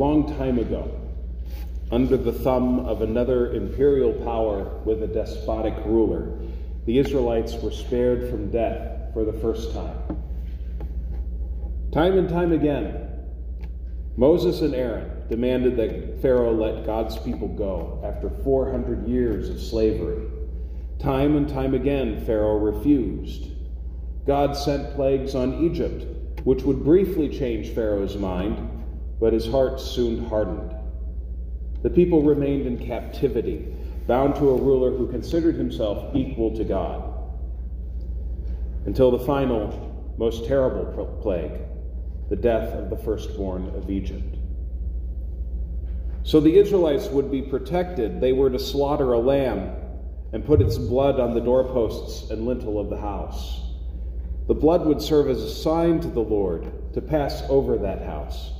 long time ago, under the thumb of another imperial power with a despotic ruler, the Israelites were spared from death for the first time. Time and time again, Moses and Aaron demanded that Pharaoh let God's people go after 400 years of slavery. Time and time again, Pharaoh refused. God sent plagues on Egypt, which would briefly change Pharaoh's mind, but his heart soon hardened. The people remained in captivity, bound to a ruler who considered himself equal to God, until the final, most terrible plague, the death of the firstborn of Egypt. So the Israelites would be protected. They were to slaughter a lamb and put its blood on the doorposts and lintel of the house. The blood would serve as a sign to the Lord to pass over that house,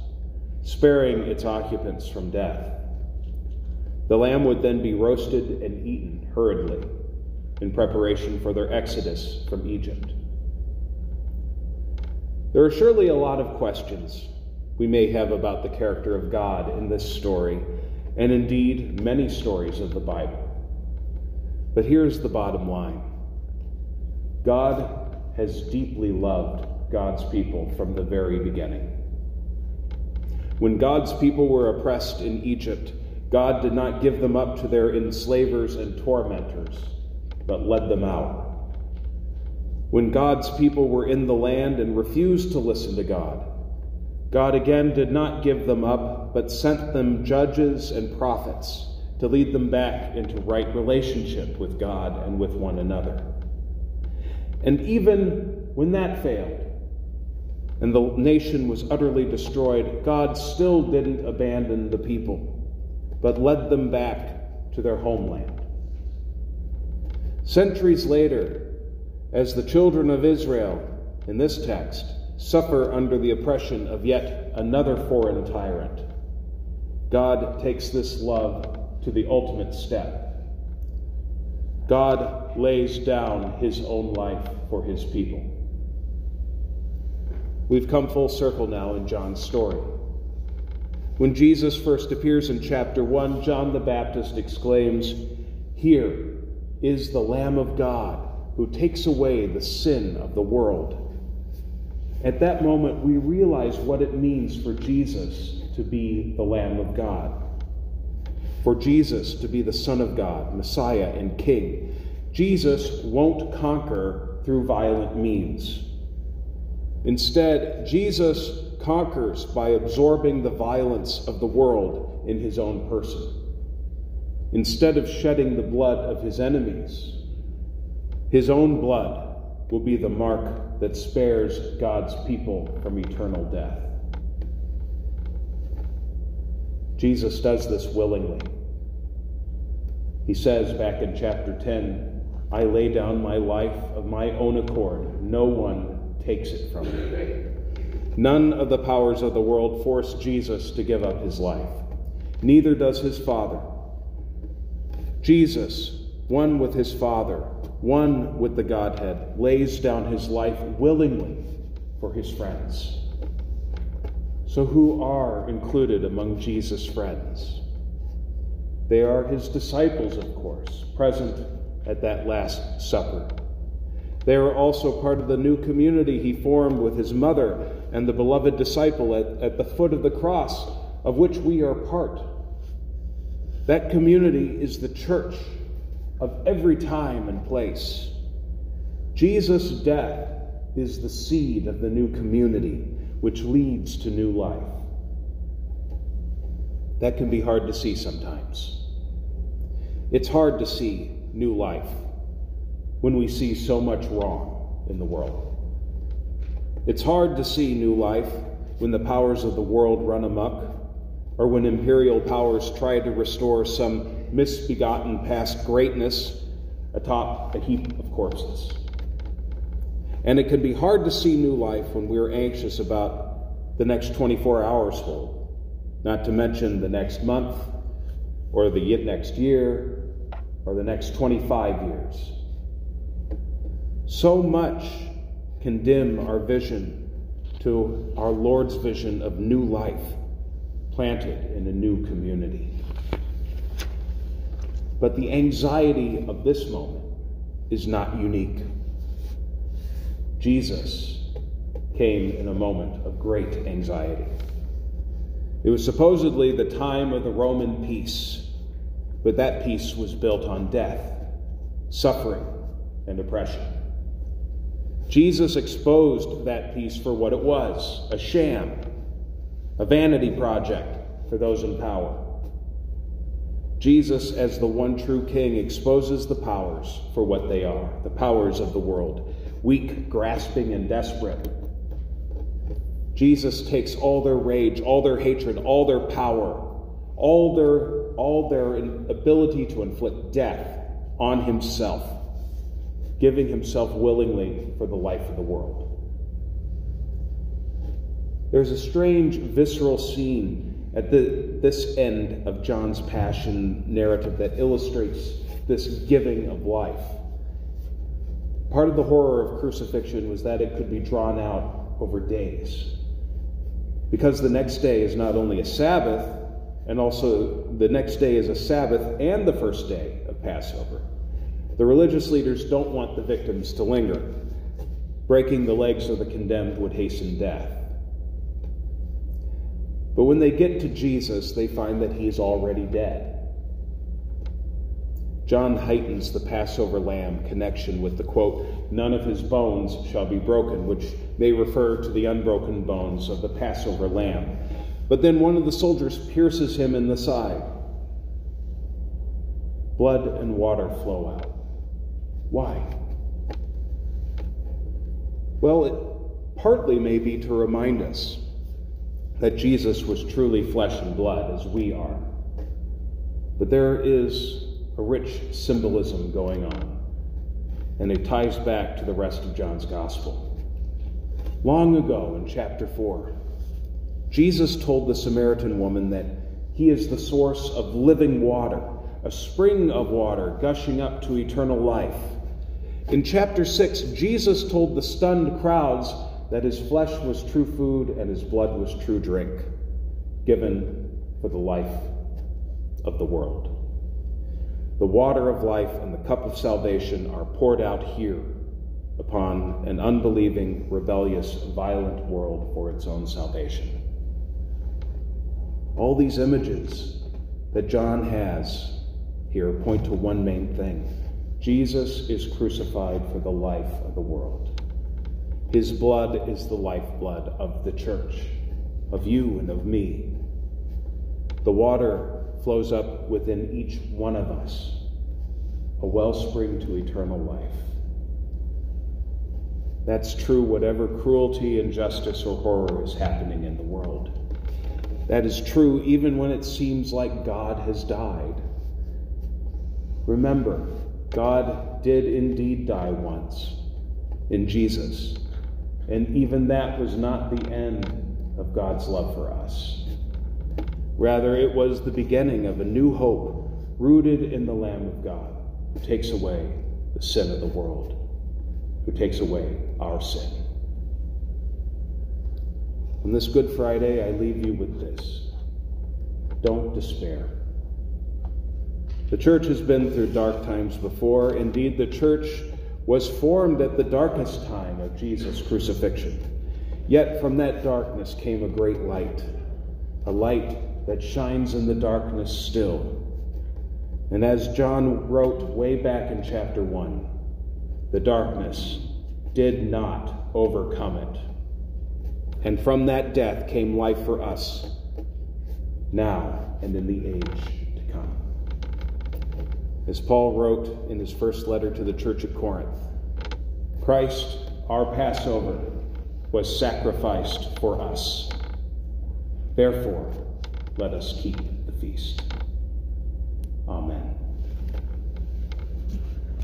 sparing its occupants from death. The lamb would then be roasted and eaten hurriedly in preparation for their exodus from Egypt. There are surely a lot of questions we may have about the character of God in this story, and indeed many stories of the Bible. But here's the bottom line God has deeply loved God's people from the very beginning. When God's people were oppressed in Egypt, God did not give them up to their enslavers and tormentors, but led them out. When God's people were in the land and refused to listen to God, God again did not give them up, but sent them judges and prophets to lead them back into right relationship with God and with one another. And even when that failed, and the nation was utterly destroyed, God still didn't abandon the people, but led them back to their homeland. Centuries later, as the children of Israel in this text suffer under the oppression of yet another foreign tyrant. God takes this love to the ultimate step. God lays down his own life for his people. We've come full circle now in John's story. When Jesus first appears in chapter 1, John the Baptist exclaims, Here is the Lamb of God who takes away the sin of the world. At that moment, we realize what it means for Jesus to be the Lamb of God, for Jesus to be the Son of God, Messiah, and King. Jesus won't conquer through violent means. Instead, Jesus conquers by absorbing the violence of the world in his own person. Instead of shedding the blood of his enemies, his own blood will be the mark that spares God's people from eternal death. Jesus does this willingly. He says back in chapter 10, I lay down my life of my own accord. No one takes it from me. None of the powers of the world force Jesus to give up his life. Neither does his Father. Jesus, one with his Father, one with the Godhead, lays down his life willingly for his friends. So, who are included among Jesus' friends? They are his disciples, of course, present at that Last Supper. They are also part of the new community he formed with his mother and the beloved disciple at, at the foot of the cross, of which we are part. That community is the church of every time and place. Jesus' death is the seed of the new community, which leads to new life. That can be hard to see sometimes. It's hard to see new life when we see so much wrong in the world. It's hard to see new life when the powers of the world run amok, or when imperial powers try to restore some misbegotten past greatness atop a heap of corpses. And it can be hard to see new life when we're anxious about the next 24 hours hold, not to mention the next month, or the next year, or the next 25 years. So much can dim our vision to our Lord's vision of new life planted in a new community. But the anxiety of this moment is not unique. Jesus came in a moment of great anxiety. It was supposedly the time of the Roman peace, but that peace was built on death, suffering, and oppression. Jesus exposed that peace for what it was a sham, a vanity project for those in power. Jesus, as the one true king, exposes the powers for what they are the powers of the world weak, grasping, and desperate. Jesus takes all their rage, all their hatred, all their power, all their, all their ability to inflict death on himself, giving himself willingly for the life of the world. There's a strange, visceral scene at the, this end of John's passion narrative that illustrates this giving of life. Part of the horror of crucifixion was that it could be drawn out over days. Because the next day is not only a Sabbath, and also the next day is a Sabbath and the first day of Passover. The religious leaders don't want the victims to linger. Breaking the legs of the condemned would hasten death. But when they get to Jesus, they find that he is already dead. John heightens the Passover lamb connection with the quote, None of his bones shall be broken, which may refer to the unbroken bones of the Passover lamb. But then one of the soldiers pierces him in the side. Blood and water flow out. Why? Well, it partly may be to remind us that Jesus was truly flesh and blood as we are. But there is a rich symbolism going on, and it ties back to the rest of John's gospel. Long ago in chapter 4, Jesus told the Samaritan woman that he is the source of living water, a spring of water gushing up to eternal life. In chapter 6, Jesus told the stunned crowds that his flesh was true food and his blood was true drink, given for the life of the world. The water of life and the cup of salvation are poured out here upon an unbelieving, rebellious, violent world for its own salvation. All these images that John has here point to one main thing Jesus is crucified for the life of the world. His blood is the lifeblood of the church, of you and of me. The water flows up within each one of us, a wellspring to eternal life. That's true whatever cruelty, injustice, or horror is happening in the world. That is true even when it seems like God has died. Remember, God did indeed die once in Jesus and even that was not the end of God's love for us. Rather, it was the beginning of a new hope rooted in the Lamb of God who takes away the sin of the world, who takes away our sin. On this Good Friday, I leave you with this don't despair. The church has been through dark times before. Indeed, the church was formed at the darkest time of Jesus' crucifixion. Yet from that darkness came a great light, a light that shines in the darkness still. And as John wrote way back in chapter 1, the darkness did not overcome it. And from that death came life for us, now and in the age as Paul wrote in his first letter to the church at Corinth Christ, our Passover, was sacrificed for us. Therefore, let us keep the feast.